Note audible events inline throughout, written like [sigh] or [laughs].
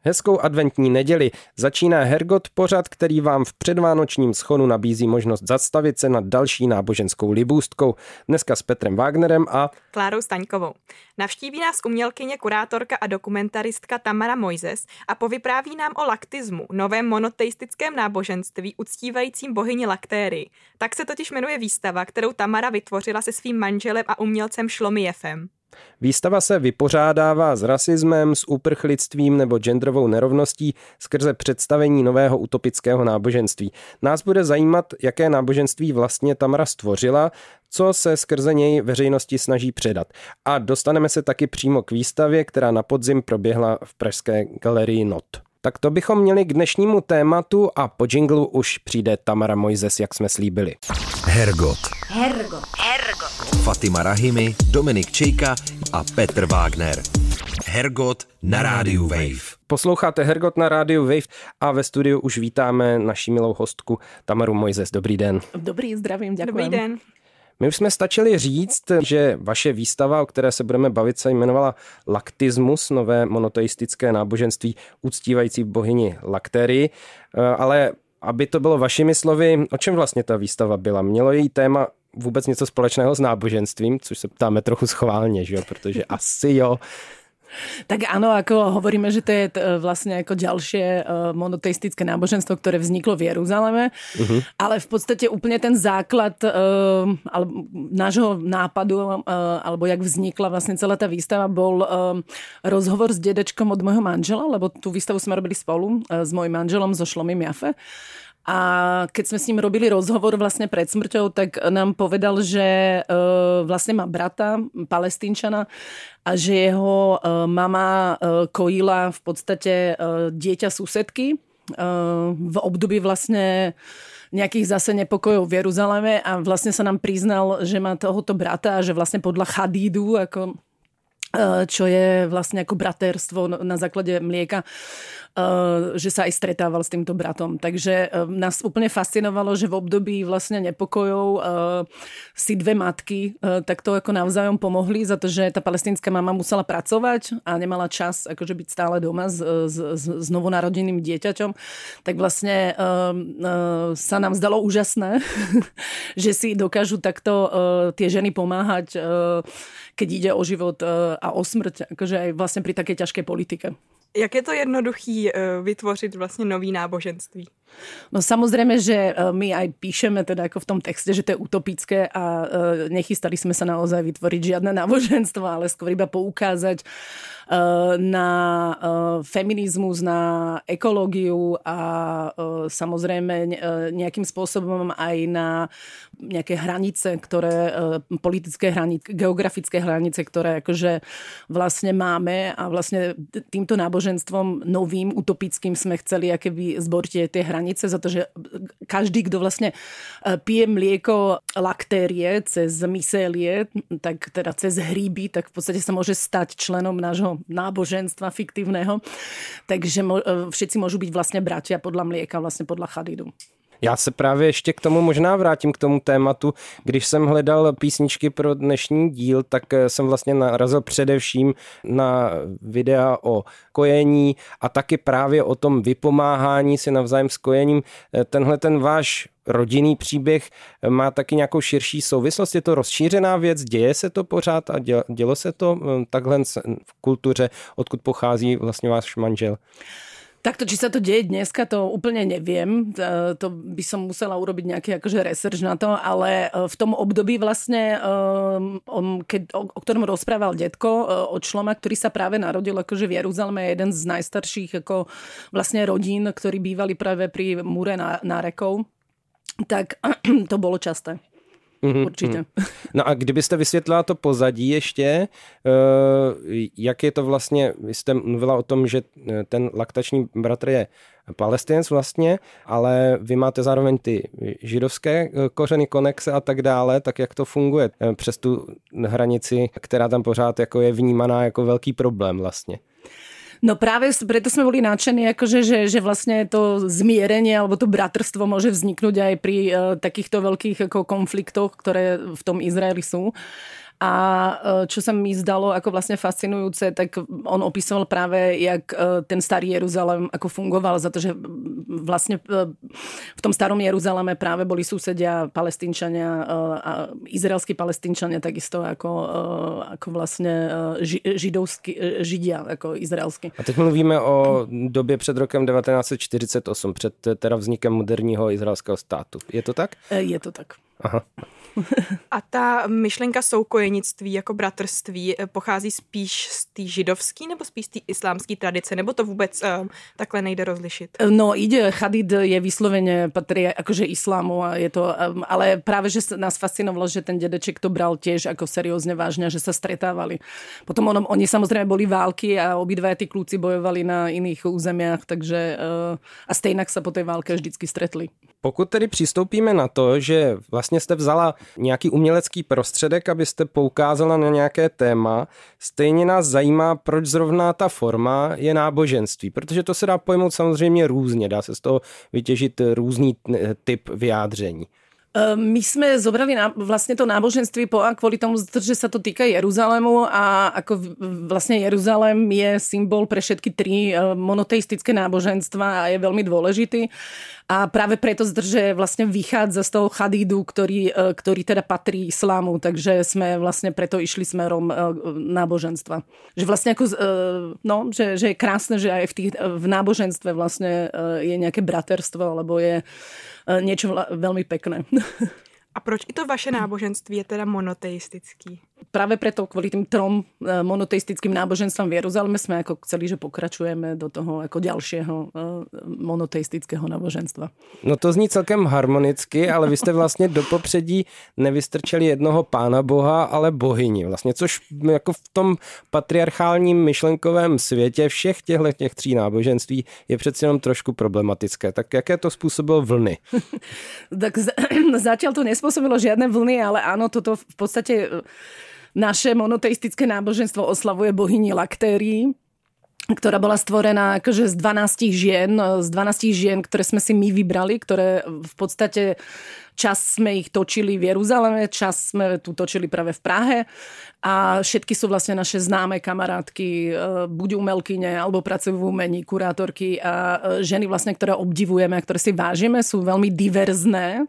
Hezkou adventní neděli začíná Hergot pořad, který vám v předvánočním schonu nabízí možnost zastavit se nad další náboženskou libůstkou. Dneska s Petrem Wagnerem a Klárou Staňkovou. Navštíví nás umělkyně, kurátorka a dokumentaristka Tamara Mojzes a povypráví nám o laktismu, novém monoteistickém náboženství uctívajícím bohyni Laktérii. Tak se totiž jmenuje výstava, kterou Tamara vytvořila se svým manželem a umělcem Šlomijefem. Výstava se vypořádává s rasismem, s uprchlictvím nebo genderovou nerovností skrze představení nového utopického náboženství. Nás bude zajímat, jaké náboženství vlastně Tamara stvořila, co se skrze něj veřejnosti snaží předat. A dostaneme se taky přímo k výstavě, která na podzim proběhla v pražské galerii Not. Tak to bychom měli k dnešnímu tématu a po jinglu už přijde Tamara Mojzes, jak jsme slíbili. Hergot. Hergot. Hergot. Fatima Rahimi, Dominik Čejka a Petr Wagner. Hergot na rádiu Wave. Posloucháte Hergot na rádiu Wave a ve studiu už vítáme naši milou hostku Tamaru Mojzes. Dobrý den. Dobrý, zdravím, děkuji. Dobrý den. My už jsme stačili říct, že vaše výstava, o které se budeme bavit, se jmenovala Laktismus, nové monoteistické náboženství uctívající bohyni Lakterii, ale aby to bylo vašimi slovy, o čem vlastně ta výstava byla? Mělo její téma vůbec něco společného s náboženstvím, což se ptáme trochu schválně, že jo? protože asi jo. Tak áno, ako hovoríme, že to je vlastne ako ďalšie e, monoteistické náboženstvo, ktoré vzniklo v Jeruzaleme, uh-huh. ale v podstate úplne ten základ uh, nášho nápadu, uh, alebo jak vznikla vlastne celá tá výstava, bol uh, rozhovor s dedečkom od môjho manžela, lebo tú výstavu sme robili spolu uh, s mojim manželom, so Šlomím Jafe. A keď sme s ním robili rozhovor vlastne pred smrťou, tak nám povedal, že uh, vlastne má brata, palestínčana, a že jeho uh, mama uh, kojila v podstate dieťa susedky v období vlastne nejakých zase nepokojov v Jeruzaleme a vlastne sa nám priznal, že má tohoto brata a že vlastne podľa Chadídu, ako čo je vlastne ako braterstvo na základe mlieka, že sa aj stretával s týmto bratom. Takže nás úplne fascinovalo, že v období vlastne nepokojov si dve matky takto ako navzájom pomohli za to, že tá palestínska mama musela pracovať a nemala čas akože byť stále doma s, s, s novonarodeným dieťaťom. Tak vlastne sa nám zdalo úžasné, [laughs] že si dokážu takto tie ženy pomáhať, keď ide o život a o smrť, akože aj vlastne pri takej ťažkej politike. Jak je to jednoduchý vytvořit vlastně nový náboženství? No samozrejme, že my aj píšeme teda ako v tom texte, že to je utopické a nechystali sme sa naozaj vytvoriť žiadne náboženstvo, ale skôr iba poukázať na feminizmus, na ekológiu a samozrejme nejakým spôsobom aj na nejaké hranice, ktoré, politické hranice, geografické hranice, ktoré akože vlastne máme a vlastne týmto náboženstvom novým, utopickým sme chceli akéby zbortiť tie hranice, za to, že každý, kto vlastne pije mlieko laktérie cez myselie, tak teda cez hríby, tak v podstate sa môže stať členom nášho náboženstva fiktívneho. Takže všetci môžu byť vlastne bratia podľa mlieka, vlastne podľa chadidu. Já se právě ještě k tomu možná vrátím k tomu tématu. Když jsem hledal písničky pro dnešní díl, tak jsem vlastně narazil především na videa o kojení a taky právě o tom vypomáhání si navzájem s kojením. Tenhle ten váš rodinný příběh má taky nějakou širší souvislost? Je to rozšířená věc? Děje se to pořád a dělo se to takhle v kultuře, odkud pochází vlastně váš manžel? Takto, či sa to deje dneska, to úplne neviem. To by som musela urobiť nejaký akože research na to, ale v tom období vlastne, keď, o, o ktorom rozprával detko od Šloma, ktorý sa práve narodil akože v Jeruzaleme, jeden z najstarších ako vlastne rodín, ktorí bývali práve pri múre nárekov, tak [clears throat] to bolo časté. Mm-hmm. Určitě. No a kdybyste vysvětlila to pozadí ještě, jak je to vlastně, vy jste mluvila o tom, že ten laktační bratr je palestinec vlastně, ale vy máte zároveň ty židovské kořeny, konexe a tak dále, tak jak to funguje přes tu hranici, která tam pořád jako je vnímaná jako velký problém vlastně? No práve preto sme boli nadšení, akože, že, že vlastne to zmierenie alebo to bratrstvo môže vzniknúť aj pri uh, takýchto veľkých ako konfliktoch, ktoré v tom Izraeli sú. A e, čo sa mi zdalo ako vlastne fascinujúce, tak on opisoval práve, jak e, ten starý Jeruzalém ako fungoval, za to, že vlastne e, v tom starom Jeruzaleme práve boli susedia palestínčania a izraelskí palestínčania takisto ako, ako vlastne židovský, židia, ako izraelský. A teď mluvíme o době před rokem 1948, před teda vznikem moderního izraelského státu. Je to tak? Je to tak. Aha. [laughs] A ta myšlenka soukojenictví jako bratrství eh, pochází spíš z té židovské nebo spíš z té islámské tradice, nebo to vůbec um, takhle nejde rozlišit? No ide, Chadid je vyslovene patrí akože islámu a je to, um, ale práve, že nás fascinovalo, že ten dedeček to bral tiež ako seriózne vážne, že sa stretávali. Potom on, oni samozrejme boli války a obidva tí kľúci bojovali na iných územiach, takže uh, a stejnak sa po tej válke vždycky stretli. Pokud tedy přistoupíme na to, že vlastně jste vzala nějaký umělecký prostředek, abyste poukázala na nějaké téma, stejně nás zajímá, proč zrovna ta forma je náboženství, protože to se dá pojmout samozřejmě různě, dá se z toho vytěžit různý typ vyjádření. Ehm, my sme zobrali na, vlastne to náboženství po, kvôli tomu, že sa to týka Jeruzalému a ako vlastne Jeruzalém je symbol pre všetky tri ehm, monoteistické náboženstva a je veľmi dôležitý. A práve preto zdrže vlastne vychádza z toho chadídu, ktorý, ehm, ktorý teda patrí islámu, takže sme vlastne preto išli smerom náboženstva. Že vlastne ako, no, že, že je krásne, že aj v, tých, v náboženstve vlastne je nejaké braterstvo, alebo je niečo veľmi pekné. [laughs] A proč i to vaše náboženství je teda monoteistický? Práve preto, kvôli tým trom e, monoteistickým náboženstvom v Jeruzaleme sme ako chceli, že pokračujeme do toho ako ďalšieho e, monoteistického náboženstva. No to zní celkem harmonicky, ale vy jste vlastně do popředí nevystrčeli jednoho pána boha, ale bohyni. Vlastně, což jako v tom patriarchálním myšlenkovém světě všech těchto těch tří náboženství je přeci jenom trošku problematické. Tak jaké to způsobilo vlny? [laughs] tak [clears throat] zatiaľ to nespôsobilo žiadne vlny, ale áno, toto v podstate naše monoteistické náboženstvo oslavuje bohyni Laktérií, ktorá bola stvorená akože z 12 žien, z 12 žien, ktoré sme si my vybrali, ktoré v podstate čas sme ich točili v Jeruzaleme, čas sme tu točili práve v Prahe a všetky sú vlastne naše známe kamarátky, e, buď umelkyne alebo pracujú v umení, kurátorky a e, ženy vlastne, ktoré obdivujeme a ktoré si vážime, sú veľmi diverzné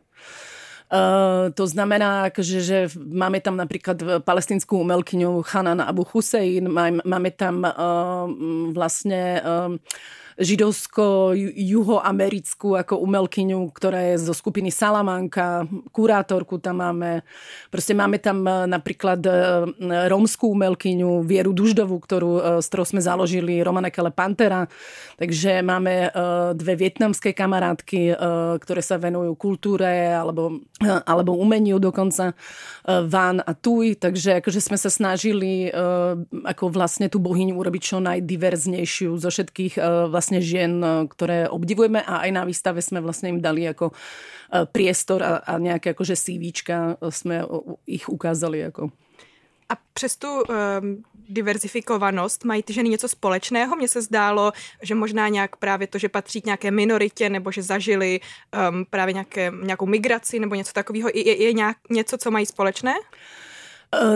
Uh, to znamená, že, že máme tam napríklad palestinskú umelkyňu Hanan Abu Hussein, máme tam uh, vlastne uh, židovsko-juhoamerickú ako umelkyňu, ktorá je zo skupiny Salamanka, kurátorku tam máme. Proste máme tam e, napríklad e, rómskú umelkyňu Vieru Duždovú, ktorú, e, s ktorou sme založili Romanekele Pantera. Takže máme dve vietnamské kamarátky, ktoré sa venujú kultúre alebo, alebo umeniu dokonca. Van a Tuj. Takže akože sme sa snažili ako vlastne tú bohyňu urobiť čo najdiverznejšiu zo všetkých vlastne vlastne žien, e, ktoré obdivujeme a aj na výstave sme vlastne im dali ako e, priestor a, a nejaké akože CVčka sme ich ukázali ako. A přes tu um, diverzifikovanost mají ty ženy něco společného? Mně se zdálo, že možná nějak právě to, že patří k nějaké minoritě nebo že zažili um, právě nějakou migraci nebo něco takového, je, je nějak něco, co mají společné? Eh,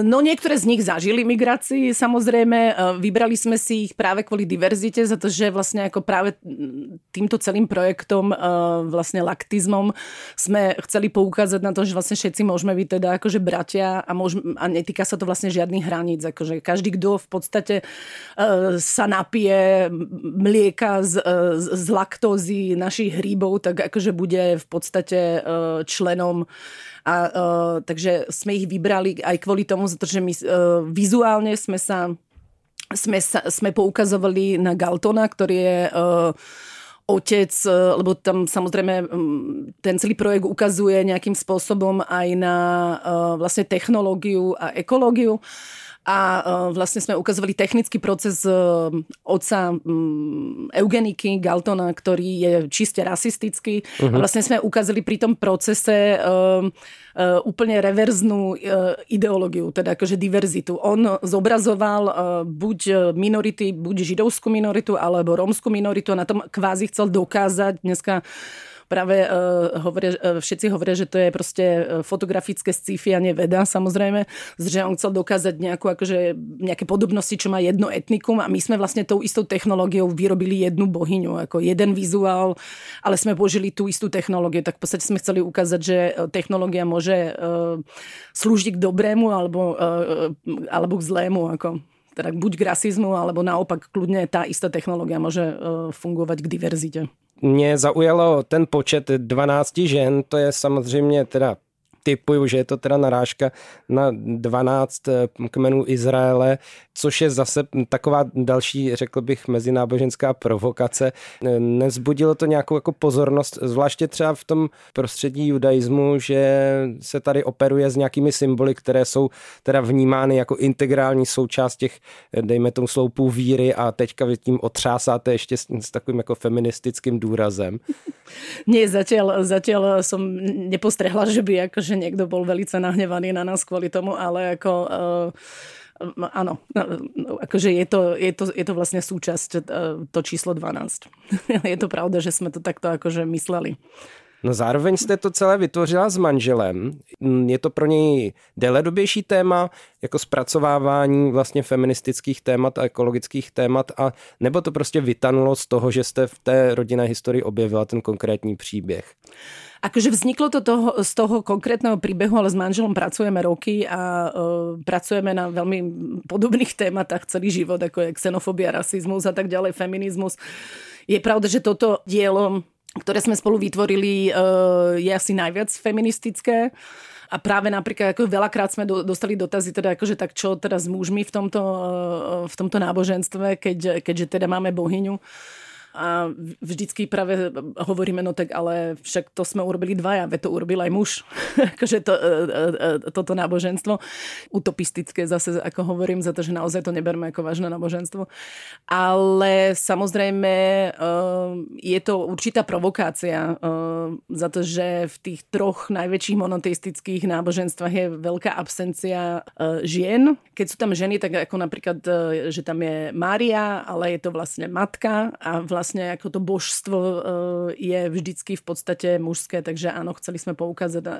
no niektoré z nich zažili migrácii, samozrejme. Eh, vybrali sme si ich práve kvôli diverzite, za to, že vlastne ako práve týmto celým projektom, eh, vlastne laktizmom, sme chceli poukázať na to, že vlastne všetci môžeme byť teda akože bratia a, môžeme, a netýka sa to vlastne žiadnych hraníc. Akože každý, kto v podstate sa napije mlieka z, z laktózy našich hríbov, tak akože bude v podstate členom a, uh, takže sme ich vybrali aj kvôli tomu, že my uh, vizuálne sme sa sme, sa, sme poukazovali na Galtona, ktorý je uh, otec, e, lebo tam samozrejme ten celý projekt ukazuje nejakým spôsobom aj na e, vlastne technológiu a ekológiu a e, vlastne sme ukazovali technický proces otca eugeniky Galtona, ktorý je čiste rasistický uh-huh. a vlastne sme ukázali pri tom procese úplne reverznú ideológiu, teda akože diverzitu. On zobrazoval buď minority, buď židovskú minoritu, alebo rómskú minoritu a na tom kvázi chcel dokázať dneska práve uh, hovoria, uh, všetci hovoria, že to je proste e, fotografické sci-fi a neveda, samozrejme, že on chcel dokázať nejakú, akože, nejaké podobnosti, čo má jedno etnikum a my sme vlastne tou istou technológiou vyrobili jednu bohyňu, ako jeden vizuál, ale sme použili tú istú technológiu, tak v podstate sme chceli ukázať, že technológia môže uh, slúžiť k dobrému alebo, uh, alebo k zlému, ako teda buď k rasizmu, alebo naopak kľudne tá istá technológia môže fungovať k diverzite. Mě zaujalo ten počet 12 žen, to je samozřejmě teda typuju, že je to teda narážka na 12 eh, kmenů Izraele, což je zase taková další, řekl bych, mezináboženská provokace. Eh, nezbudilo to nějakou jako pozornost, zvláště třeba v tom prostředí judaismu, že se tady operuje s nějakými symboly, které jsou teda vnímány jako integrální součást těch, eh, dejme tomu, sloupů víry a teďka vy tím otřásáte ještě s, s takovým jako feministickým důrazem. [laughs] Nie, zatiaľ, zatiaľ som nepostrehla, že by akože že niekto bol velice nahnevaný na nás kvôli tomu, ale ako... Uh, áno, no, akože je to, je, to, je to vlastne súčasť uh, to číslo 12. [laughs] je to pravda, že sme to takto akože mysleli. No zároveň jste to celé vytvořila s manželem. Je to pro něj déledobější téma, jako zpracovávání vlastně feministických témat a ekologických témat, a nebo to prostě vytanulo z toho, že jste v té rodinné historii objevila ten konkrétní příběh? Akože vzniklo to toho, z toho konkrétneho príbehu, ale s manželom pracujeme roky a uh, pracujeme na veľmi podobných tématach celý život, ako je xenofobia, rasizmus a tak ďalej, feminizmus. Je pravda, že toto dielo, ktoré sme spolu vytvorili, uh, je asi najviac feministické. A práve napríklad, ako veľakrát sme do, dostali dotazy, teda akože tak čo teda s mužmi v tomto, v tomto náboženstve, keď, keďže teda máme bohyňu a vždycky práve hovoríme, no tak ale však to sme urobili dvaja, ve to urobil aj muž. [laughs] akože to, e, e, e, toto náboženstvo. Utopistické zase, ako hovorím, za to, že naozaj to neberme ako vážne náboženstvo. Ale samozrejme je to určitá provokácia za to, že v tých troch najväčších monoteistických náboženstvách je veľká absencia žien. Keď sú tam ženy, tak ako napríklad, že tam je Mária, ale je to vlastne matka a vlastne vlastne ako to božstvo e, je vždycky v podstate mužské, takže áno, chceli sme poukázať na,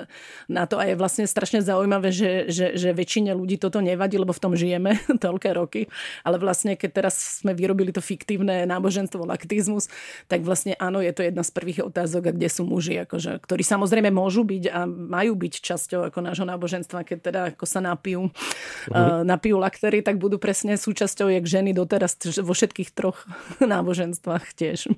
na to. A je vlastne strašne zaujímavé, že, že, že väčšine ľudí toto nevadí, lebo v tom žijeme [laughs] toľké roky, ale vlastne keď teraz sme vyrobili to fiktívne náboženstvo laktizmus, tak vlastne áno, je to jedna z prvých otázok, kde sú muži, akože, ktorí samozrejme môžu byť a majú byť časťou ako nášho náboženstva, keď teda ako sa napijú, uh-huh. uh, napijú laktery, tak budú presne súčasťou, jak ženy doteraz vo všetkých troch [laughs] náboženstvách tiež.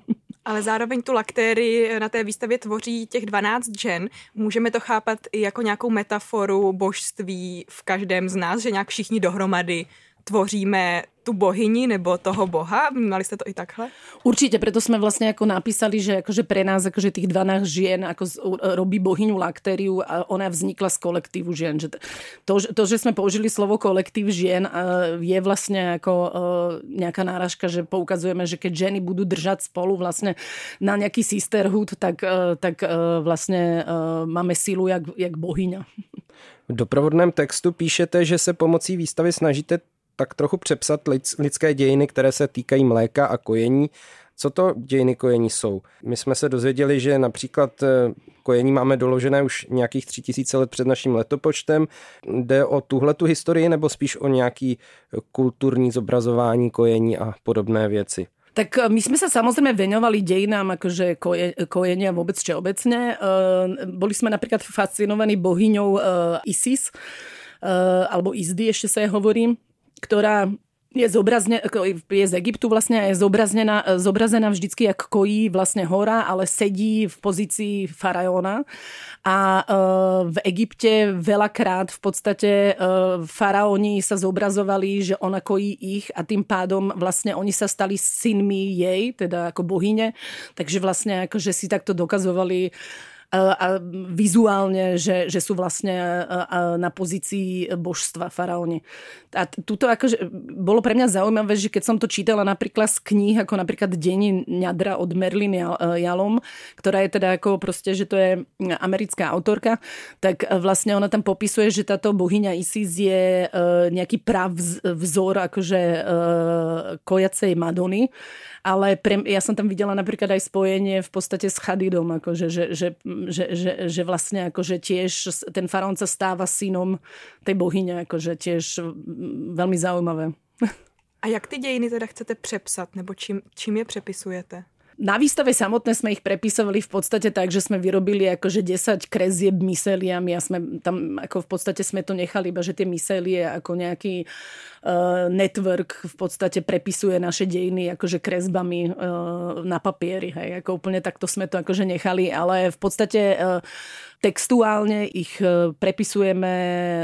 Ale zároveň tu laktéry na té výstavě tvoří těch 12 žen. Můžeme to chápat i jako nějakou metaforu božství v každém z nás, že nějak všichni dohromady tvoříme tú bohyni nebo toho boha? Mali ste to i takhle? Určite, preto sme vlastne ako napísali, že akože pre nás akože tých 12 žien ako robí bohyňu laktériu a ona vznikla z kolektívu žien. Že to, to, že sme použili slovo kolektív žien je vlastne ako nejaká náražka, že poukazujeme, že keď ženy budú držať spolu vlastne na nejaký sisterhood, tak, tak vlastne máme sílu jak, jak bohyňa. V doprovodném textu píšete, že se pomocí výstavy snažíte tak trochu přepsat lidské dějiny, které se týkají mléka a kojení. Co to dějiny kojení jsou? My jsme se dozvěděli, že například eh, kojení máme doložené už nějakých tři tisíce let před naším letopočtem. Jde o tuhle tu historii nebo spíš o nějaký kulturní zobrazování kojení a podobné věci? Tak eh, my sme sa samozrejme venovali dejinám akože koje, kojenia vôbec všeobecne. Boli sme napríklad fascinovaní bohyňou Isis, alebo Izdy ešte sa je hovorím, ktorá je, zobrazne, je z Egyptu vlastne a je zobrazená, zobrazená vždycky, jak kojí vlastne hora, ale sedí v pozícii faraóna. A uh, v Egypte veľakrát v podstate uh, faraóni sa zobrazovali, že ona kojí ich a tým pádom vlastne oni sa stali synmi jej, teda ako bohyne. Takže vlastne akože si takto dokazovali a vizuálne, že, že sú vlastne na pozícii božstva faraóni. A tuto akože bolo pre mňa zaujímavé, že keď som to čítala napríklad z kníh, ako napríklad Deni ňadra od Merlin Jalom, ktorá je teda ako proste, že to je americká autorka, tak vlastne ona tam popisuje, že táto bohyňa Isis je e, nejaký prav vzor akože e, kojacej Madony ale pre, ja som tam videla napríklad aj spojenie v podstate s Chadidom, akože, že, že, že, že, že vlastne akože tiež ten faraón sa stáva synom tej bohyne, akože tiež veľmi zaujímavé. [laughs] A jak ty dějiny teda chcete přepsat, nebo čím, čím je přepisujete? Na výstave samotné sme ich prepisovali v podstate tak, že sme vyrobili akože 10 krezieb miseliami a sme tam ako v podstate sme to nechali iba, že tie miselie ako nejaký uh, network v podstate prepisuje naše dejiny akože kresbami uh, na papieri. Hej. Ako úplne takto sme to akože nechali, ale v podstate uh, textuálne ich prepisujeme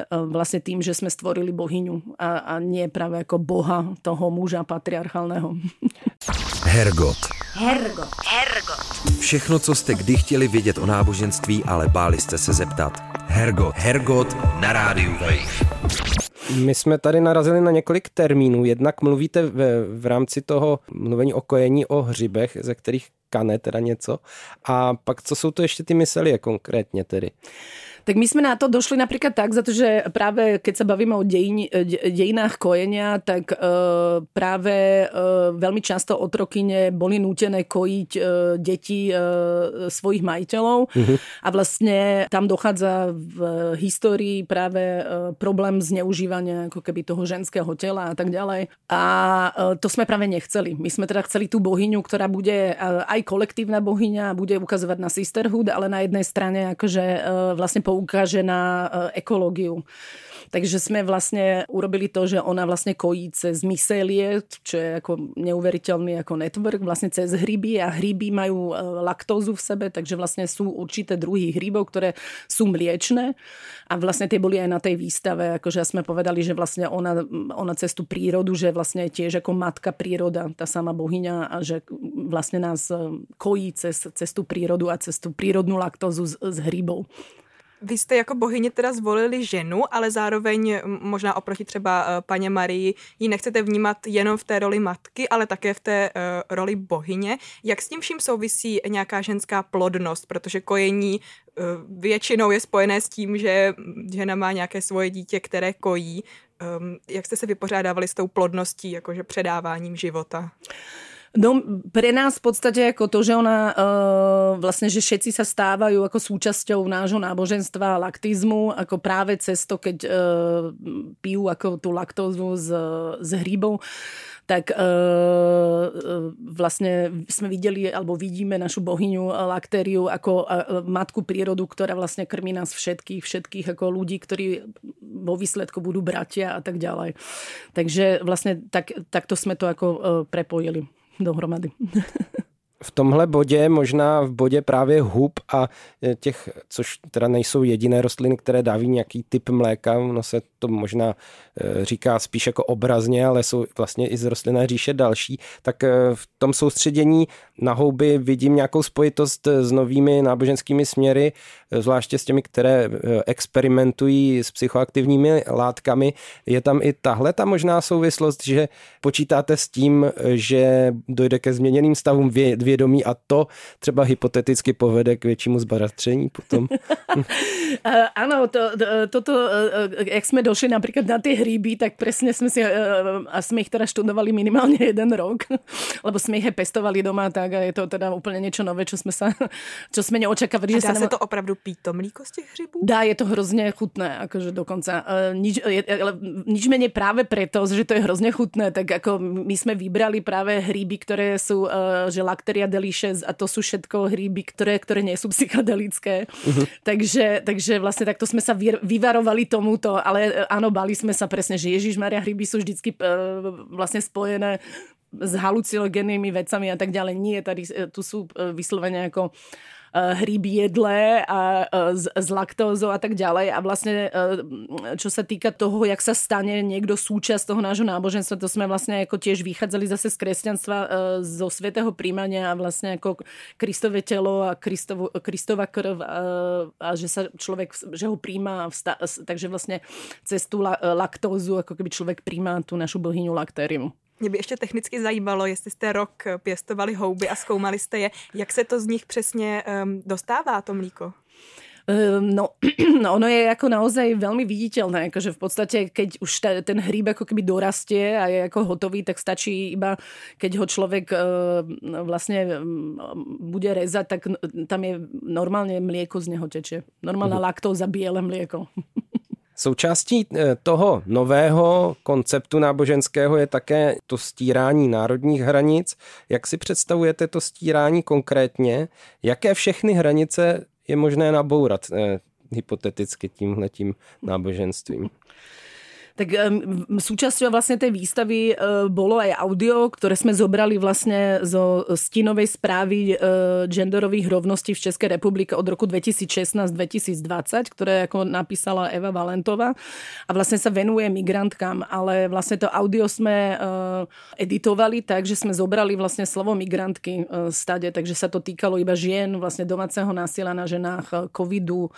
vlastne tým, že sme stvorili bohyňu a, a nie práve ako boha toho muža patriarchálneho. Hergot. Hergot. Hergot. Všechno, co jste kdy chtěli vědět o náboženství, ale báli jste se zeptat. Hergot. Hergot na rádiu Wave. My jsme tady narazili na několik termínů. Jednak mluvíte v, v rámci toho mluvení o kojení o hřibech, ze kterých kane teda něco. A pak co jsou to ještě ty myselie konkrétně tedy? Tak my sme na to došli napríklad tak, za to, že práve keď sa bavíme o dejin, dejinách kojenia, tak uh, práve uh, veľmi často otrokyne boli nútené kojiť uh, deti uh, svojich majiteľov uh-huh. a vlastne tam dochádza v histórii práve uh, problém zneužívania ako keby toho ženského tela a tak ďalej. A uh, to sme práve nechceli. My sme teda chceli tú bohyňu, ktorá bude uh, aj kolektívna bohyňa, bude ukazovať na sisterhood, ale na jednej strane akože uh, vlastne poukáže na e, ekológiu. Takže sme vlastne urobili to, že ona vlastne kojí cez myselie, čo je ako neuveriteľný ako network, vlastne cez hryby a hryby majú e, laktózu v sebe, takže vlastne sú určité druhy hrybov, ktoré sú mliečne a vlastne tie boli aj na tej výstave, akože sme povedali, že vlastne ona, ona cez tú prírodu, že vlastne tiež ako matka príroda, tá sama bohyňa a že vlastne nás e, kojí cez, cez tú prírodu a cez tú prírodnú laktózu z, z hrybov. Vy jste jako bohyně teda zvolili ženu, ale zároveň možná oproti třeba eh, paně Marii ji nechcete vnímat jenom v té roli matky, ale také v té uh, roli bohyně. Jak s tím vším souvisí nějaká ženská plodnost? Protože kojení uh, většinou je spojené s tím, že žena má nějaké svoje dítě, které kojí. Jak jste se vypořádávali s tou plodností, jakože předáváním života? No pre nás v podstate ako to, že ona uh, vlastne, že všetci sa stávajú ako súčasťou nášho náboženstva laktizmu, ako práve cez to, keď uh, pijú ako tú laktózu z, z hríbov, tak uh, vlastne sme videli alebo vidíme našu bohyňu laktériu ako uh, matku prírodu, ktorá vlastne krmí nás všetkých, všetkých ako ľudí, ktorí vo výsledku budú bratia a tak ďalej. Takže vlastne tak, takto sme to ako uh, prepojili [laughs] dohromady. v tomhle bodě, možná v bodě právě hub a e, těch, což teda nejsou jediné rostliny, které dáví nějaký typ mléka, no se to možná e, říká spíš jako obrazně, ale jsou vlastně i z rostlinné říše další, tak e, v tom soustředění na houby vidím nějakou spojitost s novými náboženskými směry, zvláště s těmi, které experimentují s psychoaktivními látkami. Je tam i tahle ta možná souvislost, že počítáte s tím, že dojde ke změněným stavům vědomí a to třeba hypoteticky povede k většímu zbaratření potom. [laughs] Áno, to, to, toto, e, e, jak sme došli napríklad na tie hríby, tak presne sme si, e, a sme ich teda študovali minimálne [laughs] jeden rok, lebo sme ich pestovali doma, tak a je to teda úplne niečo nové, čo sme sa, čo sme neočakávali. A dá že sa, sa to opravdu pít to mlíko z těch hřibů? Dá, je to hrozne chutné, akože dokonca. Nič, nič menej práve preto, že to je hrozne chutné, tak ako my sme vybrali práve hríby, ktoré sú, že lakteria Maria Delicious a to sú všetko hríby, ktoré, ktoré nie sú psychedelické. Uh-huh. takže, takže vlastne takto sme sa vyvarovali tomuto, ale áno, bali sme sa presne, že Ježiš Maria hríby sú vždycky uh, vlastne spojené s halucinogennými vecami a tak ďalej. Nie, tady, tu sú vyslovene ako Eh, hríby jedlé a s, eh, s laktózou a tak ďalej. A vlastne, eh, čo sa týka toho, jak sa stane niekto súčasť toho nášho náboženstva, to sme vlastne ako tiež vychádzali zase z kresťanstva zo svetého príjmania a vlastne ako Kristové telo a Kristovo, Kristova krv a, a že sa človek, že ho príjma, takže vlastne cez tú laktózu, ako keby človek príjma tú našu bohyňu laktérium. Mě by ještě technicky zajímalo, jestli jste rok pěstovali houby a zkoumali jste je, jak se to z nich přesně um, dostává, to mlíko? Ehm, no, [clears throat] no, ono je ako naozaj veľmi viditeľné, akože v podstate, keď už ta, ten hríb ako keby dorastie a je ako hotový, tak stačí iba, keď ho človek uh, vlastne um, bude rezať, tak tam je normálne mlieko z neho teče. Normálna uh-huh. laktóza, biele mlieko. [laughs] Součástí eh, toho nového konceptu náboženského je také to stírání národních hranic. Jak si představujete to stírání konkrétně? Jaké všechny hranice je možné nabourat eh, hypoteticky tímhletím náboženstvím? Tak um, súčasťou vlastne tej výstavy uh, bolo aj audio, ktoré sme zobrali vlastne zo stinovej správy uh, genderových rovností v Českej republike od roku 2016-2020, ktoré ako napísala Eva Valentová. A vlastne sa venuje migrantkám, ale vlastne to audio sme uh, editovali tak, že sme zobrali vlastne slovo migrantky uh, stade, takže sa to týkalo iba žien, vlastne domáceho násilia na ženách, covidu,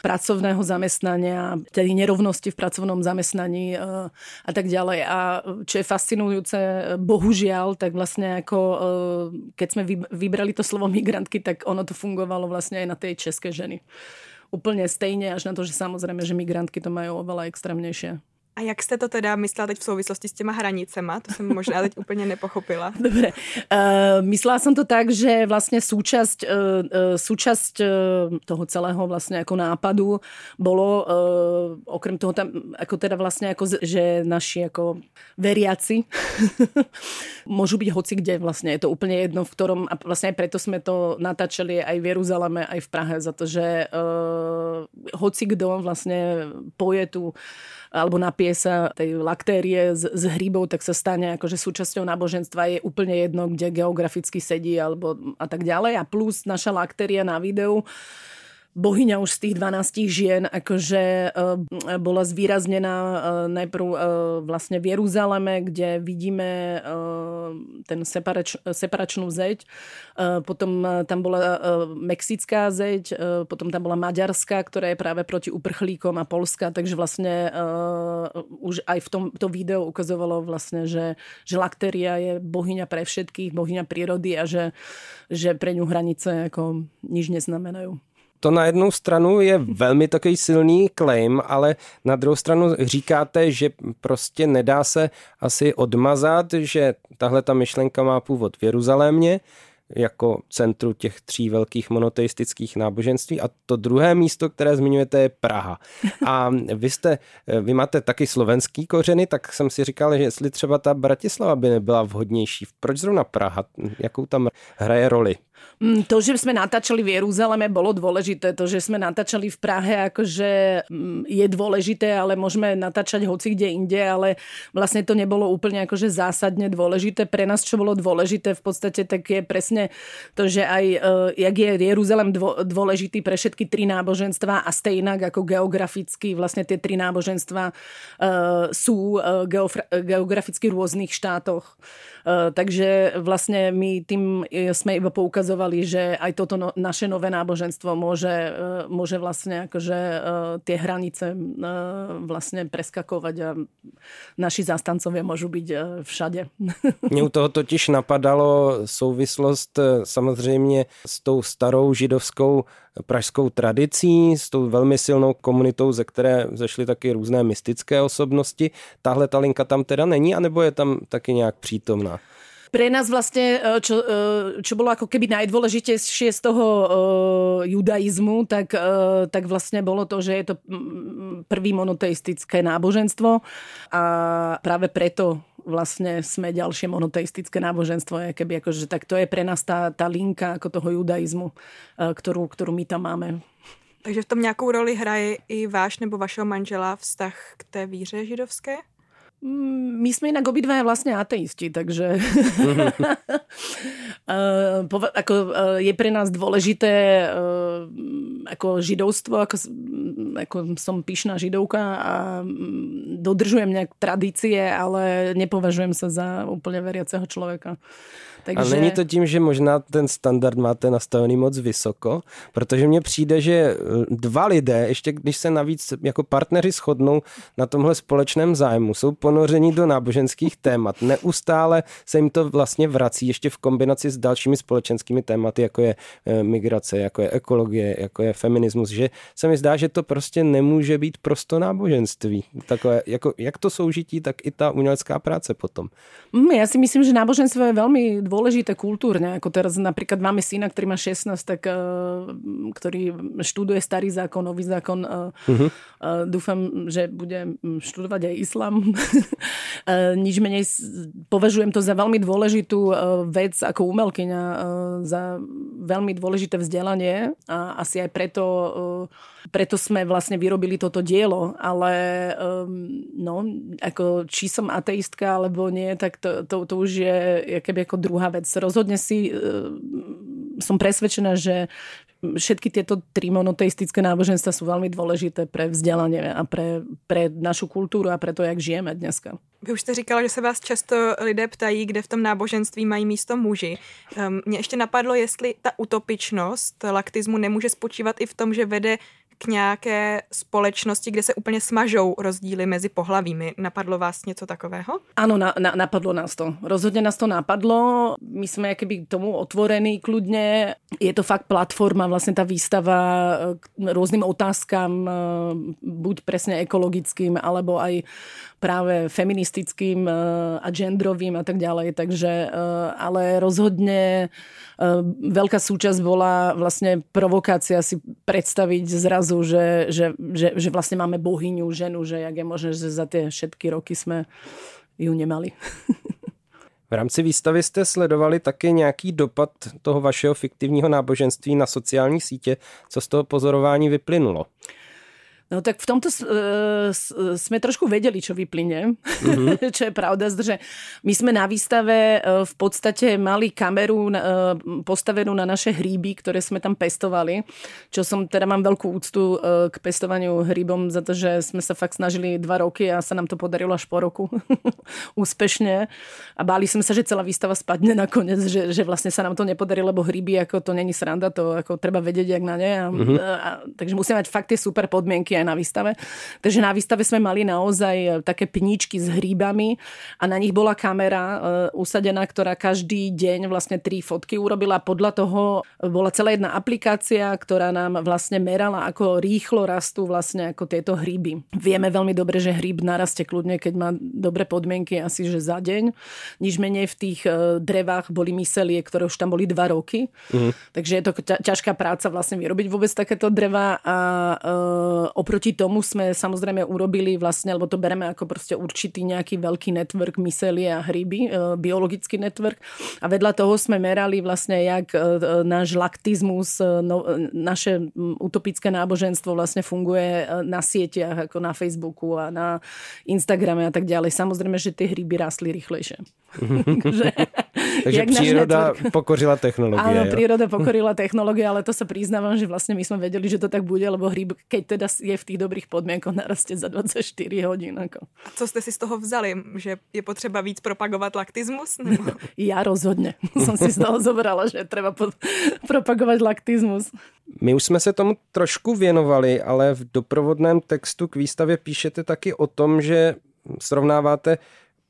pracovného zamestnania, tedy nerovnosti v pracovnom zamestnaní e, a tak ďalej. A čo je fascinujúce, bohužiaľ, tak vlastne ako e, keď sme vybrali to slovo migrantky, tak ono to fungovalo vlastne aj na tej české ženy. Úplne stejne, až na to, že samozrejme, že migrantky to majú oveľa extrémnejšie. A jak jste to teda myslela teď v souvislosti s těma hranicema? To jsem možná teď úplně nepochopila. [laughs] Dobre. Uh, myslela som to tak, že vlastne súčasť, uh, súčasť uh, toho celého vlastne ako nápadu bolo, uh, okrem toho tam, ako teda vlastne ako, že naši ako veriaci [laughs] môžu byť hoci kde vlastne. Je to úplne jedno, v ktorom, a vlastne aj preto sme to natáčali aj v Jeruzaleme, aj v Prahe, za to, že uh, hoci kto vlastne poje tu alebo napije sa tej laktérie z, z hríbov, tak sa stane akože súčasťou náboženstva je úplne jedno, kde geograficky sedí alebo a tak ďalej. A plus naša laktéria na videu bohyňa už z tých 12 žien akože uh, bola zvýraznená uh, najprv uh, vlastne v Jeruzaleme, kde vidíme ten separač, separačnú zeď, potom tam bola mexická zeď, potom tam bola maďarská, ktorá je práve proti uprchlíkom a Polska, takže vlastne už aj v tom to video ukazovalo vlastne, že, že laktéria je bohyňa pre všetkých, bohyňa prírody a že, že pre ňu hranice ako nič neznamenajú to na jednu stranu je velmi takový silný claim, ale na druhou stranu říkáte, že prostě nedá se asi odmazat, že tahle ta myšlenka má původ v Jeruzalémě, jako centru těch tří velkých monoteistických náboženství a to druhé místo, které zmiňujete, je Praha. A vy jste, vy máte taky slovenský kořeny, tak jsem si říkal, že jestli třeba ta Bratislava by nebyla vhodnější. Proč zrovna Praha? Jakou tam hraje roli? Mm, to, že sme natáčali v Jeruzaleme, bolo dôležité. To, že sme natáčali v Prahe, akože mm, je dôležité, ale môžeme natáčať hoci kde inde, ale vlastne to nebolo úplne akože zásadne dôležité. Pre nás, čo bolo dôležité v podstate, tak je presne to, že aj e, jak je Jeruzalem dôležitý pre všetky tri náboženstva a stejnak ako geograficky vlastne tie tri náboženstva e, sú e, geograficky v rôznych štátoch. Takže vlastne my tým sme iba poukazovali ukazovali, že aj toto no, naše nové náboženstvo môže, e, môže vlastne akože uh, tie hranice uh, vlastne preskakovať a naši zastancovia môžu byť všade. [laughs] Mně u toho totiž napadalo souvislost samozřejmě s tou starou židovskou pražskou tradicí, s tou velmi silnou komunitou, ze které zešly taky různé mystické osobnosti. Tahle ta linka tam teda není, anebo je tam taky nějak přítomná? Pre nás vlastne, e, čo, e, čo bolo ako keby najdôležitejšie z toho uh, judaizmu, tak, tak vlastne bolo to, že je to prvý monoteistické náboženstvo a práve preto vlastne sme ďalšie monoteistické náboženstvo, keby akože, tak to je pre nás tá, tá linka ako toho judaizmu, ktorú, ktorú my tam máme. Takže v tom nějakou roli hraje i váš nebo vašeho manžela vztah k té víře židovské? Mm, my sme inak obidvaja vlastne ateisti, takže [laughs] uh, ako, uh, je pre nás dôležité uh, ako židovstvo, ako, ako som pyšná židovka a mm, dodržujem nejak tradície, ale nepovažujem sa za úplne veriaceho človeka. Takže... A není to tím, že možná ten standard máte nastavený moc vysoko, protože mně přijde, že eh, dva lidé, ještě když se navíc jako partneři shodnou na tomhle společném zájmu, jsou ponoření do náboženských témat. Neustále se jim to vlastně vrací ještě v kombinaci s dalšími společenskými tématy, jako je eh, migrace, jako je ekologie, jako je feminismus, že se mi zdá, že to prostě nemůže být prosto náboženství. Takové, jako, jak to soužití, tak i ta umělecká práce potom. Mm, ja si myslím, že náboženstvo je veľmi dôležité kultúrne. Ako teraz napríklad máme syna, ktorý má 16, tak, uh, ktorý študuje starý zákon, nový zákon. Uh, uh-huh. uh, dúfam, že bude študovať aj islam. [laughs] uh, [laughs] nič menej považujem to za veľmi dôležitú uh, vec ako umelkyňa, uh, za veľmi dôležité vzdelanie a asi aj preto preto sme vlastne vyrobili toto dielo, ale um, no, ako či som ateistka alebo nie, tak to, to, to už je keby ako druhá vec. Rozhodne si som presvedčená, že všetky tieto tri monoteistické náboženstva sú veľmi dôležité pre vzdelanie a pre, pre našu kultúru a pre to, jak žijeme dneska. Vy už jste říkala, že se vás často lidé ptají, kde v tom náboženství mají místo muži. Um, mě ještě napadlo, jestli ta utopičnost laktismu nemůže spočívat i v tom, že vede k nějaké společnosti, kde se úplně smažou rozdíly mezi pohlavími. Napadlo vás něco takového? Áno, na, na, napadlo nás to. Rozhodne nás to napadlo. My sme keby tomu otvorení kľudne. Je to fakt platforma, vlastne tá výstava k rôznym otázkam, buď presne ekologickým, alebo aj práve feministickým a genderovým a tak ďalej. Takže, ale rozhodne veľká súčasť bola vlastne provokácia si predstaviť zrazu že, že, že, že vlastne máme bohyňu, ženu, že jak je možné, že za tie všetky roky sme ju nemali. [laughs] V rámci výstavy jste sledovali také nějaký dopad toho vašeho fiktivního náboženství na sociální sítě. Co z toho pozorování vyplynulo? No tak v tomto uh, sme trošku vedeli, čo vyplyne, mm-hmm. [laughs] čo je pravda, že my sme na výstave uh, v podstate mali kameru uh, postavenú na naše hríby, ktoré sme tam pestovali, čo som teda mám veľkú úctu uh, k pestovaniu hríbom za to, že sme sa fakt snažili dva roky a sa nám to podarilo až po roku [laughs] úspešne a báli sme sa, že celá výstava spadne nakoniec, že, že vlastne sa nám to nepodarilo, lebo hríby ako to není sranda, to ako treba vedieť, jak na ne. A, mm-hmm. a, a, takže musíme mať fakt tie super podmienky aj na výstave. Takže na výstave sme mali naozaj e, také pníčky s hríbami a na nich bola kamera uh, usadená, ktorá každý deň vlastne tri fotky urobila. Podľa toho bola celá jedna aplikácia, ktorá nám vlastne merala, ako rýchlo rastú vlastne ako tieto hríby. Vieme veľmi dobre, že hríb narastie kľudne, keď má dobré podmienky, asi že za deň. Nič menej v tých drevách boli myselie, ktoré už tam boli dva roky. Mm. Takže je to ťažká práca vlastne vyrobiť vôbec takéto dreva a uh, oproti tomu sme samozrejme urobili vlastne, lebo to bereme ako proste určitý nejaký veľký network myselie a hryby, e, biologický network. A vedľa toho sme merali vlastne, jak e, náš laktizmus, e, no, naše utopické náboženstvo vlastne funguje na sieťach, ako na Facebooku a na Instagrame a tak ďalej. Samozrejme, že tie hryby rastli rýchlejšie. [laughs] [laughs] Takže príroda pokorila technológie. Áno, príroda pokorila technológie, ale to sa priznávam, že vlastne my sme vedeli, že to tak bude, lebo hryb, keď teda je v tých dobrých podmienkoch, narastie za 24 hodín. Ako. A co ste si z toho vzali? Že je potřeba víc propagovat laktizmus? Nebo? [laughs] Ja rozhodne. [laughs] Som si z toho zobrala, že treba propagovať laktizmus. My už jsme se tomu trošku věnovali, ale v doprovodném textu k výstavě píšete taky o tom, že srovnáváte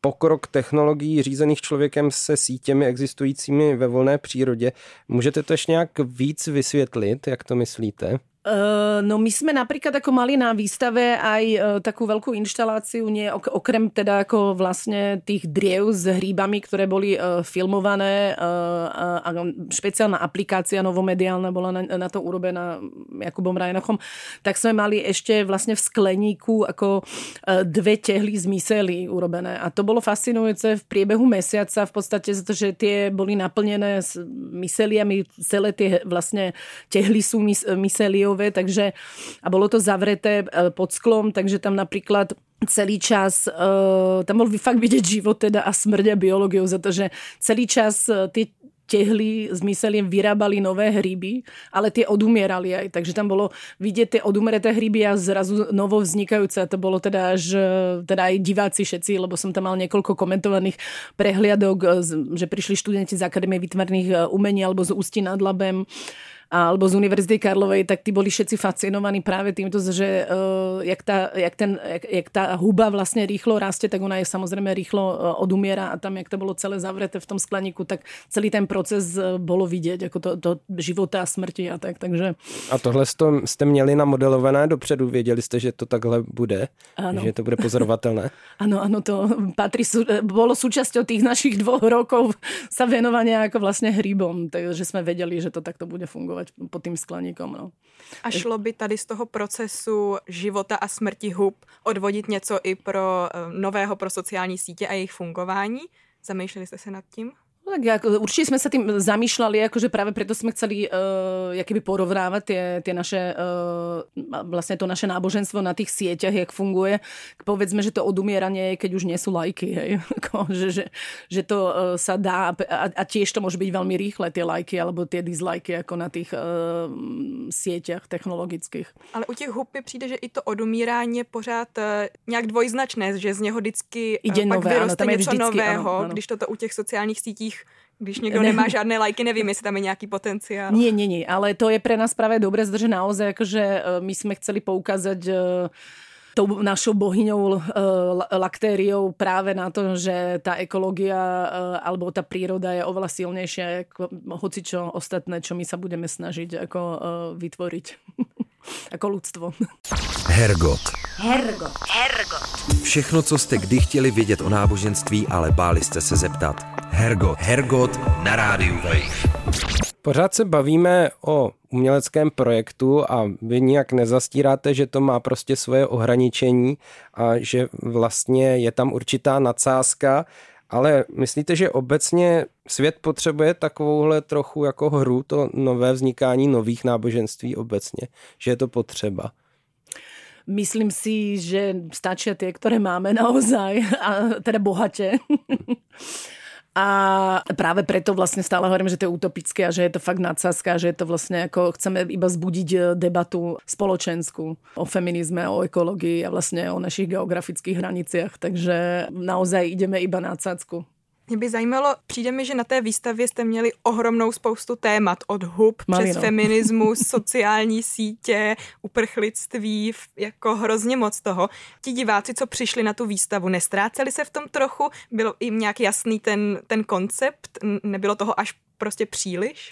pokrok technologií řízených člověkem se sítěmi existujícími ve volné přírodě. Můžete to ještě nějak víc vysvětlit, jak to myslíte? Uh, no my sme napríklad ako mali na výstave aj uh, takú veľkú inštaláciu, nie, ok- okrem teda ako vlastne tých driev s hríbami, ktoré boli uh, filmované a špeciálna aplikácia novomediálna bola na, to urobená Jakubom Rajnochom, tak sme mali ešte vlastne v skleníku ako dve tehly z mysely urobené. A to bolo fascinujúce v priebehu mesiaca v podstate, že tie boli naplnené s myseliami, celé tie vlastne tehly sú mys- myseliou rádiové, takže a bolo to zavreté e, pod sklom, takže tam napríklad celý čas, uh, tam bol fakt vidieť život teda a smrť a biológiu za to, že celý čas uh, tie tehly s myseliem vyrábali nové hryby, ale tie odumierali aj. Takže tam bolo vidieť tie odumreté hryby a zrazu novo vznikajúce. A to bolo teda až teda aj diváci všetci, lebo som tam mal niekoľko komentovaných prehliadok, že prišli študenti z Akadémie výtvarných umení alebo z Ústí nad Labem alebo z Univerzity Karlovej, tak tí boli všetci fascinovaní práve týmto, že uh, jak, tá, jak, ten, jak, jak tá huba vlastne rýchlo rastie, tak ona je samozrejme rýchlo uh, odumiera a tam, jak to bolo celé zavreté v tom skleníku, tak celý ten proces uh, bolo vidieť, ako to, to života a smrti a tak. Takže... A tohle jste měli namodelované dopředu, věděli jste, že to takhle bude? Ano. Že to bude pozorovatelné? [laughs] Áno, áno, to patrí, bolo súčasťou tých našich dvoch rokov sa venovania ako vlastne hríbom, takže sme vedeli, že to takto bude fungovať fungovať pod tým skleníkom. No. A šlo by tady z toho procesu života a smrti hub odvodit něco i pro eh, nového pro sociální sítě a jejich fungování? Zamýšleli jste se nad tím? No tak ako, určite sme sa tým zamýšľali, akože práve preto sme chceli uh, keby porovnávať tie, tie naše, uh, vlastne to naše náboženstvo na tých sieťach, jak funguje. Povedzme, že to odumieranie je, keď už nie sú lajky, hej. [laughs] Že, že, že to uh, sa dá a, a tiež to môže byť veľmi rýchle, tie lajky alebo tie dislajky ako na tých uh, sieťach technologických. Ale u těch mi přijde, že i to odumírání je pořád uh, nějak dvojznačné, že z něho vždycky uh, Ide pak nové, vyroste áno, něco vždycky, nového, áno, áno. když toto u těch sociálních sítích když někdo nemá žádné lajky, nevím, jestli tam je nějaký potenciál. Nie, nie, nie, ale to je pre nás práve dobre, že naozaj akože e, my sme chceli poukázať e, tou našou bohyňou e, laktériou práve na to, že tá ekológia alebo tá príroda je oveľa silnejšia ako hocičo ostatné, čo my sa budeme snažiť ako vytvoriť [laughs] ako ľudstvo. Hergot. Hergot. Hergot. Všechno, co jste kdy chtěli vědět o náboženství, ale báli jste se zeptat. Hergot. Hergot na rádiu Wave. Pořád se bavíme o uměleckém projektu a vy nijak nezastíráte, že to má prostě svoje ohraničení a že vlastně je tam určitá nadsázka, ale myslíte, že obecně svět potřebuje takovouhle trochu jako hru, to nové vznikání nových náboženství obecně, že je to potřeba? Myslím si, že stačia tie, ktoré máme naozaj, a teda bohate. A práve preto vlastne stále hovorím, že to je utopické a že je to fakt nadsázka, že je to vlastne ako chceme iba zbudiť e, debatu spoločenskú o feminizme, o ekológii a vlastne o našich geografických hraniciach. Takže naozaj ideme iba nadsázku. Mě by zajímalo, přijde mi, že na té výstavě jste měli ohromnou spoustu témat od hub Malino. přes feminismus, [laughs] sociální sítě, uprchlictví, jako hrozně moc toho. Ti diváci, co přišli na tu výstavu, nestráceli se v tom trochu? Bylo jim nějak jasný ten, ten koncept? Nebylo toho až prostě příliš?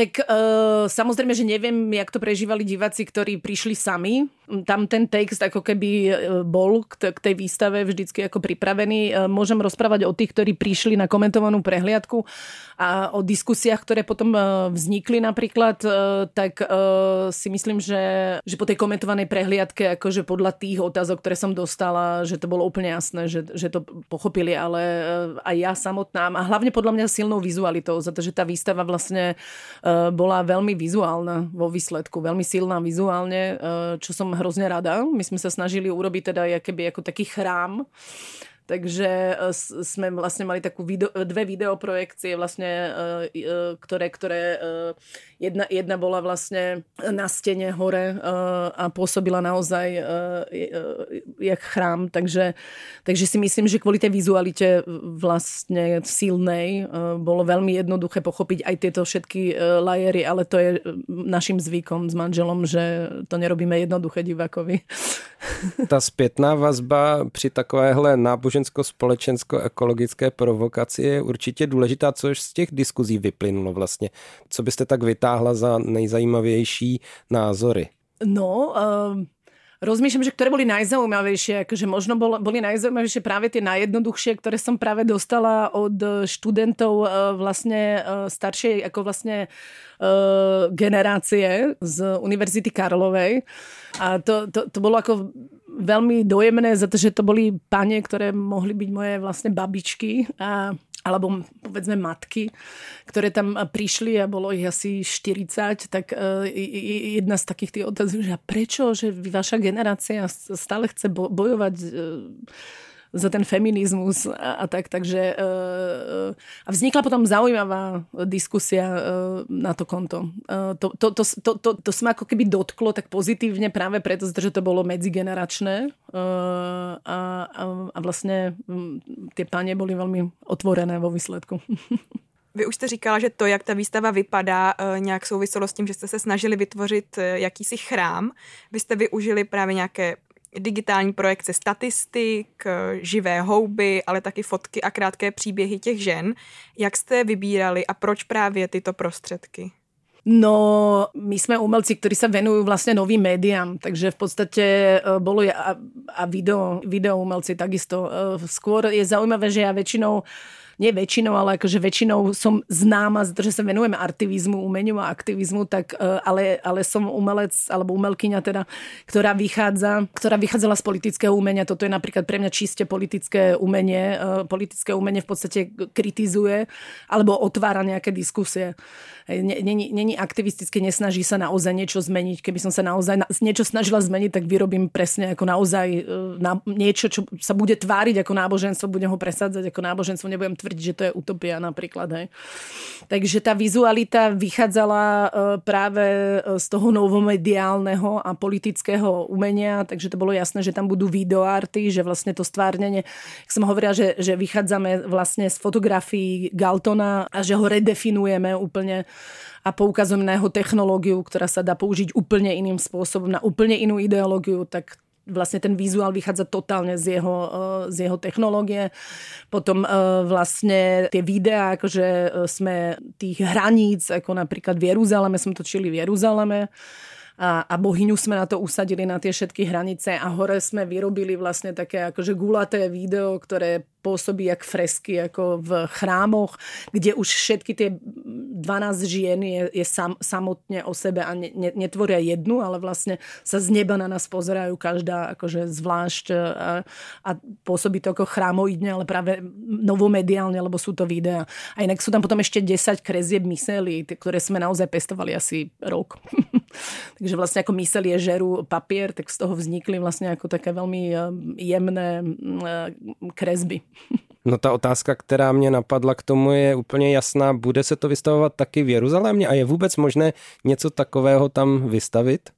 Tak uh, samozrejme, že neviem, jak to prežívali diváci, ktorí prišli sami. Tam ten text ako keby e, bol k, tej výstave vždycky ako pripravený. Uh, môžem rozprávať o tých, ktorí prišli na komentovanú prehliadku a o diskusiách, ktoré potom uh, vznikli napríklad, uh, tak uh, si myslím, že, že po tej komentovanej prehliadke, akože podľa tých otázok, ktoré som dostala, že to bolo úplne jasné, že, že to pochopili, ale uh, aj ja samotná, a hlavne podľa mňa silnou vizualitou, za to, že tá výstava vlastne Eh, bola veľmi vizuálna vo výsledku, veľmi silná vizuálne, eh, čo som hrozne rada. My sme sa snažili urobiť teda keby ako taký chrám Takže e, sme vlastne mali takú video, dve videoprojekcie, vlastne, e, e, ktoré, ktoré jedna, jedna bola vlastne na stene hore a pôsobila naozaj jak chrám. Takže, takže si myslím, že kvôli tej vizualite vlastne silnej bolo veľmi jednoduché pochopiť aj tieto všetky lajery, ale to je našim zvykom s manželom, že to nerobíme jednoduché divákovi. Ta zpětná vazba při takovéhle náboženské nábožensko-společensko-ekologické provokaci je určitě důležitá, což z těch diskuzí vyplynulo vlastně. Co byste tak vytáhla za nejzajímavější názory? No, uh rozmýšľam, že ktoré boli najzaujímavejšie, akože možno bol, boli najzaujímavejšie práve tie najjednoduchšie, ktoré som práve dostala od študentov vlastne staršej, ako vlastne generácie z Univerzity Karlovej. A to, to, to bolo ako veľmi dojemné, za to, že to boli pane, ktoré mohli byť moje vlastne babičky a alebo povedzme matky, ktoré tam prišli a bolo ich asi 40, tak e, jedna z takých tých otázok, že prečo, že vaša generácia stále chce bojovať e, za ten feminizmus a, a tak. Takže, e, e, a vznikla potom zaujímavá diskusia e, na to konto. To, to, to, to, to, to sme ako keby dotklo tak pozitívne práve preto, že to bolo medzigeneračné a, a, a vlastne tie páne boli veľmi otvorené vo výsledku. [laughs] Vy už jste říkala, že to, jak ta výstava vypadá, nějak souviselo s tím, že jste se snažili vytvořit jakýsi chrám. Vy jste využili právě nějaké digitální projekce statistik, živé houby, ale taky fotky a krátké příběhy těch žen. Jak jste vybírali a proč právě tyto prostředky? No, my sme umelci, ktorí sa venujú vlastne novým médiám, takže v podstate e, bolo a, a video, video umelci takisto. E, skôr je zaujímavé, že ja väčšinou nie väčšinou, ale akože väčšinou som známa, že sa venujem artivizmu, umeniu a aktivizmu, tak, e, ale, ale som umelec alebo umelkyňa teda, ktorá vychádza, ktorá vychádzala z politického umenia. Toto je napríklad pre mňa čiste politické umenie. E, politické umenie v podstate kritizuje alebo otvára nejaké diskusie. Není, není aktivistické, nesnaží sa naozaj niečo zmeniť. Keby som sa naozaj niečo snažila zmeniť, tak vyrobím presne ako naozaj e, na, niečo, čo sa bude tváriť ako náboženstvo, budem ho presadzať ako náboženstvo, nebudem tvrdiť tvrdiť, že to je utopia napríklad. Hej. Takže tá vizualita vychádzala e, práve e, z toho novomediálneho a politického umenia, takže to bolo jasné, že tam budú videoarty, že vlastne to stvárnenie, jak som hovorila, že, že vychádzame vlastne z fotografií Galtona a že ho redefinujeme úplne a poukazujeme na jeho technológiu, ktorá sa dá použiť úplne iným spôsobom, na úplne inú ideológiu, tak vlastne ten vizuál vychádza totálne z jeho, eh, z jeho technológie. Potom eh, vlastne tie videá, akože eh, sme tých hraníc, ako napríklad v Jeruzaleme, sme točili v Jeruzaleme, a, a bohyňu sme na to usadili na tie všetky hranice a hore sme vyrobili vlastne také akože gulaté video, ktoré pôsobí jak fresky ako v chrámoch, kde už všetky tie 12 žien je, je sam, samotne o sebe a ne, ne, netvoria jednu, ale vlastne sa z neba na nás pozerajú každá akože zvlášť a, a pôsobí to ako chrámoidne, ale práve novomediálne, lebo sú to videá. A inak sú tam potom ešte 10 krezieb myseli, ktoré sme naozaj pestovali asi rok. [laughs] Takže vlastne ako myselie žerú papier, tak z toho vznikli vlastne ako také veľmi eh, jemné eh, kresby. No ta otázka, která mě napadla k tomu je úplně jasná. Bude se to vystavovat taky v Jeruzalémě a je vůbec možné něco takového tam vystavit?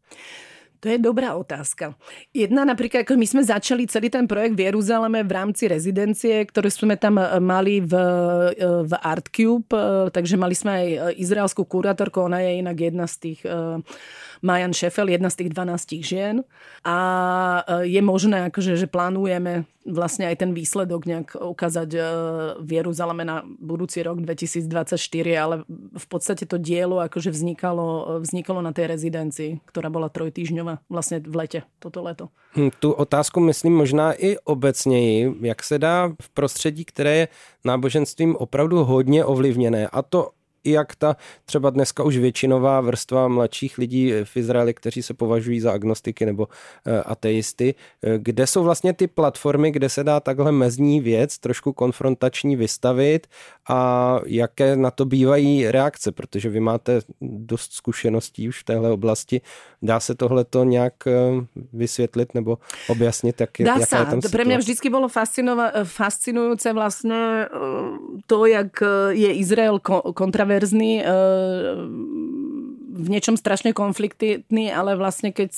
To je dobrá otázka. Jedna napríklad, ako my sme začali celý ten projekt v Jeruzaleme v rámci rezidencie, ktorú sme tam e, mali v, e, v Artcube, e, takže mali sme aj izraelskú kurátorku, ona je inak jedna z tých Majan Šefel, jedna z tých 12 žien. A je možné, akože, že plánujeme vlastne aj ten výsledok nejak ukázať v Jeruzaleme na budúci rok 2024, ale v podstate to dielo akože vznikalo, vznikalo na tej rezidencii, ktorá bola trojtýždňová zrovna vlastně v letě, toto leto. Hm, tu otázku myslím možná i obecněji, jak se dá v prostředí, které je náboženstvím opravdu hodně ovlivněné, a to jak ta třeba dneska už většinová vrstva mladších lidí v Izraeli, kteří se považují za agnostiky nebo eh, ateisty, eh, kde jsou vlastně ty platformy, kde se dá takhle mezní věc, trošku konfrontační vystavit a jaké na to bývají reakce, protože vy máte dost zkušeností už v téhle oblasti. Dá se tohle to nějak eh, vysvětlit nebo objasnit, jak, Dá jaká sa. je tam to Pre mňa vždycky bolo fascinujúce vlastne to, jak je Izrael kontraverzný kontroverzný. E, v niečom strašne konfliktný, ale vlastne keď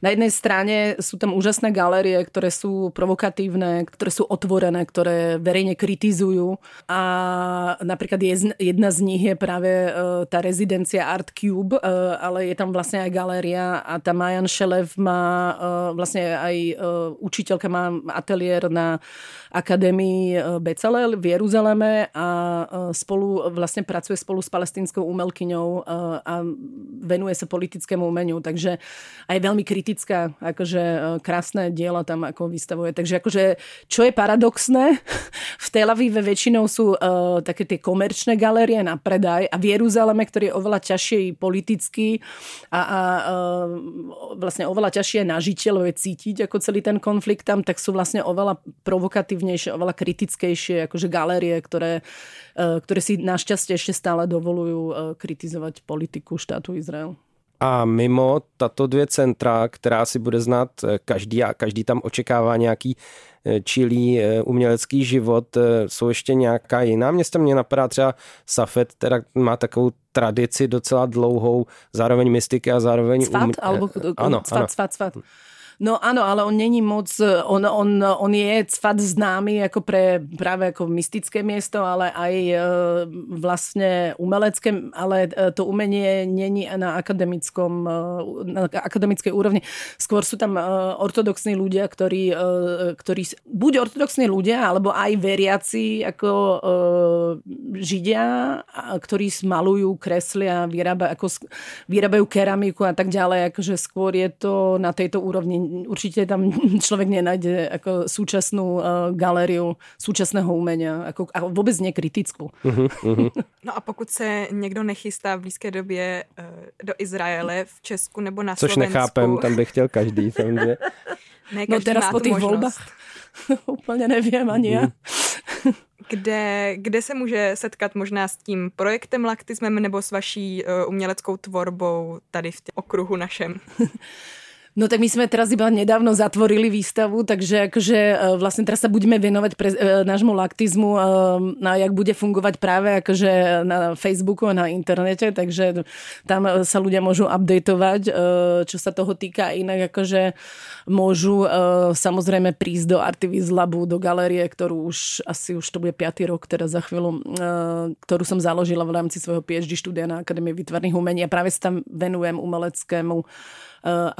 na jednej strane sú tam úžasné galérie, ktoré sú provokatívne, ktoré sú otvorené, ktoré verejne kritizujú. A napríklad jedna z nich je práve e, tá rezidencia Art Cube, e, ale je tam vlastne aj galéria a tá Majan Šelev má e, vlastne aj učiteľka má ateliér na Akadémii Becalel v Jeruzaleme a spolu vlastne pracuje spolu s palestínskou umelkyňou a venuje sa politickému umeniu, takže aj veľmi kritická, akože krásne diela tam ako vystavuje. Takže akože, čo je paradoxné, [laughs] v Tel Avive väčšinou sú uh, také tie komerčné galérie na predaj a v Jeruzaleme, ktorý je oveľa ťažšie politicky a, a uh, vlastne oveľa ťažšie na žiteľov cítiť ako celý ten konflikt tam, tak sú vlastne oveľa provokatívnejšie, oveľa kritickejšie akože galérie, ktoré, ktoré si našťastie ešte stále dovolujú uh, kritizovať politiku štátu Izrael. A mimo tato dvě centra, která si bude znát každý a každý tam očekává nějaký čilý umělecký život. Jsou ještě nějaká jiná města? Mě napadá třeba Safet, která má takovou tradici docela dlouhou, zároveň mystiky a zároveň... Cvat? Um... Alebo... Ano, cvat, ano. cvat, cvat. No áno, ale on není moc, on, on, on je cvat známy ako pre práve ako mystické miesto, ale aj e, vlastne umelecké, ale e, to umenie není na akademickom, e, na akademickej úrovni. Skôr sú tam ortodoxní ľudia, ktorí, ktorí buď ortodoxní ľudia, alebo aj veriaci ako židia, ktorí malujú, kreslia, vyrábajú, ako, vyrábajú keramiku a tak ďalej. Akože skôr je to na tejto úrovni určite tam [laughs] človek nenájde ako súčasnú uh, galériu súčasného umenia, ako, a vôbec nekritickú. Uh-huh, [laughs] uh-huh. No a pokud se někdo nechystá v blízké době uh, do Izraele, v Česku nebo na Což Slovensku... nechápem, tam by chtěl každý. [laughs] Samozřejmě. ne, no teraz po tých voľbách úplně nevím ani ja. Mhm. kde, kde se může setkat možná s tím projektem Laktismem nebo s vaší uh, uměleckou tvorbou tady v okruhu našem? No tak my sme teraz iba nedávno zatvorili výstavu, takže akože e, vlastne teraz sa budeme venovať pre, e, nášmu laktizmu e, a jak bude fungovať práve akože na Facebooku a na internete, takže tam sa ľudia môžu updateovať, čo sa toho týka. Inak akože môžu samozrejme prísť do Artivis Labu, do galérie, ktorú už asi už to bude 5. rok, teda za chvíľu, ktorú som založila v rámci svojho PhD štúdia na Akadémie výtvarných umení a práve sa tam venujem umeleckému Eh,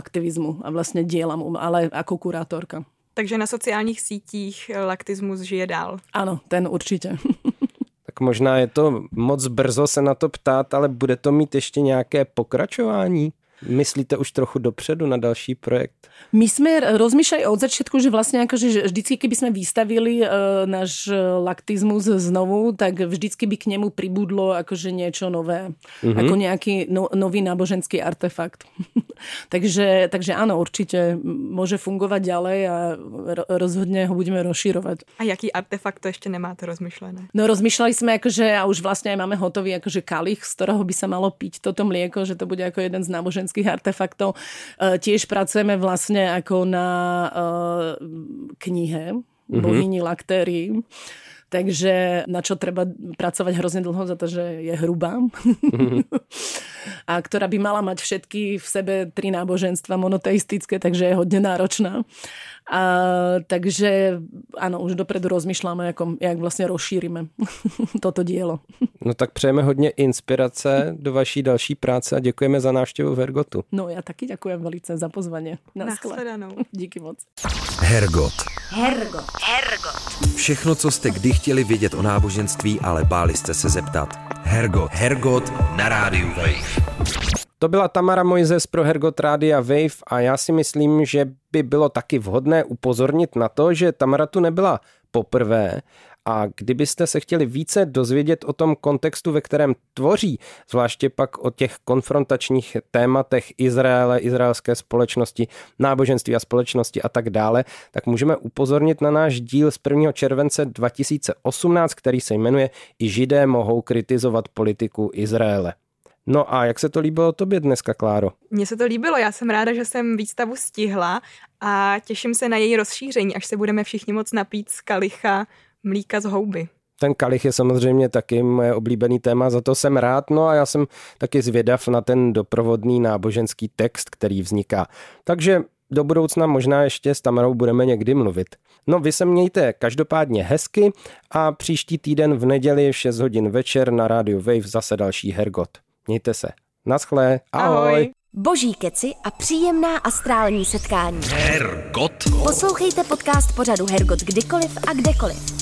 aktivismu a vlastně dělám, ale jako kurátorka. Takže na sociálních sítích laktismus žije dál. Ano, ten určitě. [laughs] tak možná je to moc brzo se na to ptát, ale bude to mít ještě nějaké pokračování? Myslíte už trochu dopředu na další projekt? My sme rozmýšľali od začiatku, že vlastne akože vždycky, keby sme vystavili uh, náš laktizmus znovu, tak vždycky by k nemu pribudlo akože niečo nové. Mm-hmm. Ako nejaký no, nový náboženský artefakt. [laughs] takže, takže áno, určite môže fungovať ďalej a rozhodne ho budeme rozširovať. A jaký artefakt to ešte nemáte rozmyšlené? No rozmýšľali sme akože a už vlastne aj máme hotový akože kalich, z ktorého by sa malo piť toto mlieko, že to bude ako jeden z náboženských slovenských artefaktov. E, tiež pracujeme vlastne ako na e, knihe mm-hmm. bohyni Laktérii. Takže na čo treba pracovať hrozne dlho za to, že je hrubá. Mm-hmm. a ktorá by mala mať všetky v sebe tri náboženstva monoteistické, takže je hodne náročná. A, takže áno, už dopredu rozmýšľame, ako, jak vlastne rozšírime [laughs] toto dielo. No tak přejeme hodně inspirace do vaší další práce a děkujeme za návštěvu v Hergotu. No já taky děkujem velice za pozvání. Nashledanou. Díky moc. Hergot. Hergot. Hergot. Všechno, co jste kdy chtěli vědět o náboženství, ale báli jste se zeptat. Hergot. Hergot na rádiu Wave. To byla Tamara Mojzes pro Hergot Rádia Wave a já si myslím, že by bylo taky vhodné upozornit na to, že Tamara tu nebyla poprvé a kdybyste se chtěli více dozvědět o tom kontextu, ve kterém tvoří, zvláště pak o těch konfrontačních tématech Izraele, izraelské společnosti, náboženství a společnosti a tak dále, tak můžeme upozornit na náš díl z 1. července 2018, který se jmenuje I židé mohou kritizovat politiku Izraele. No a jak se to líbilo tobě dneska, Kláro? Mně se to líbilo, já jsem ráda, že jsem výstavu stihla a těším se na její rozšíření, až se budeme všichni moc napít z kalicha mlíka z houby. ten kalich je samozřejmě taky moje oblíbený téma, za to jsem rád. No a já jsem taky zvědav na ten doprovodný náboženský text, který vzniká. Takže do budoucna možná ještě s Tamarou budeme někdy mluvit. No vy se mějte každopádně hezky a příští týden v neděli v 6 hodin večer na rádiu Wave zase další Hergot. Mějte se. Naschle. Ahoj. Ahoj. Boží keci a příjemná astrální setkání. Hergot. Poslouchejte podcast pořadu Hergot kdykoliv a kdekoliv.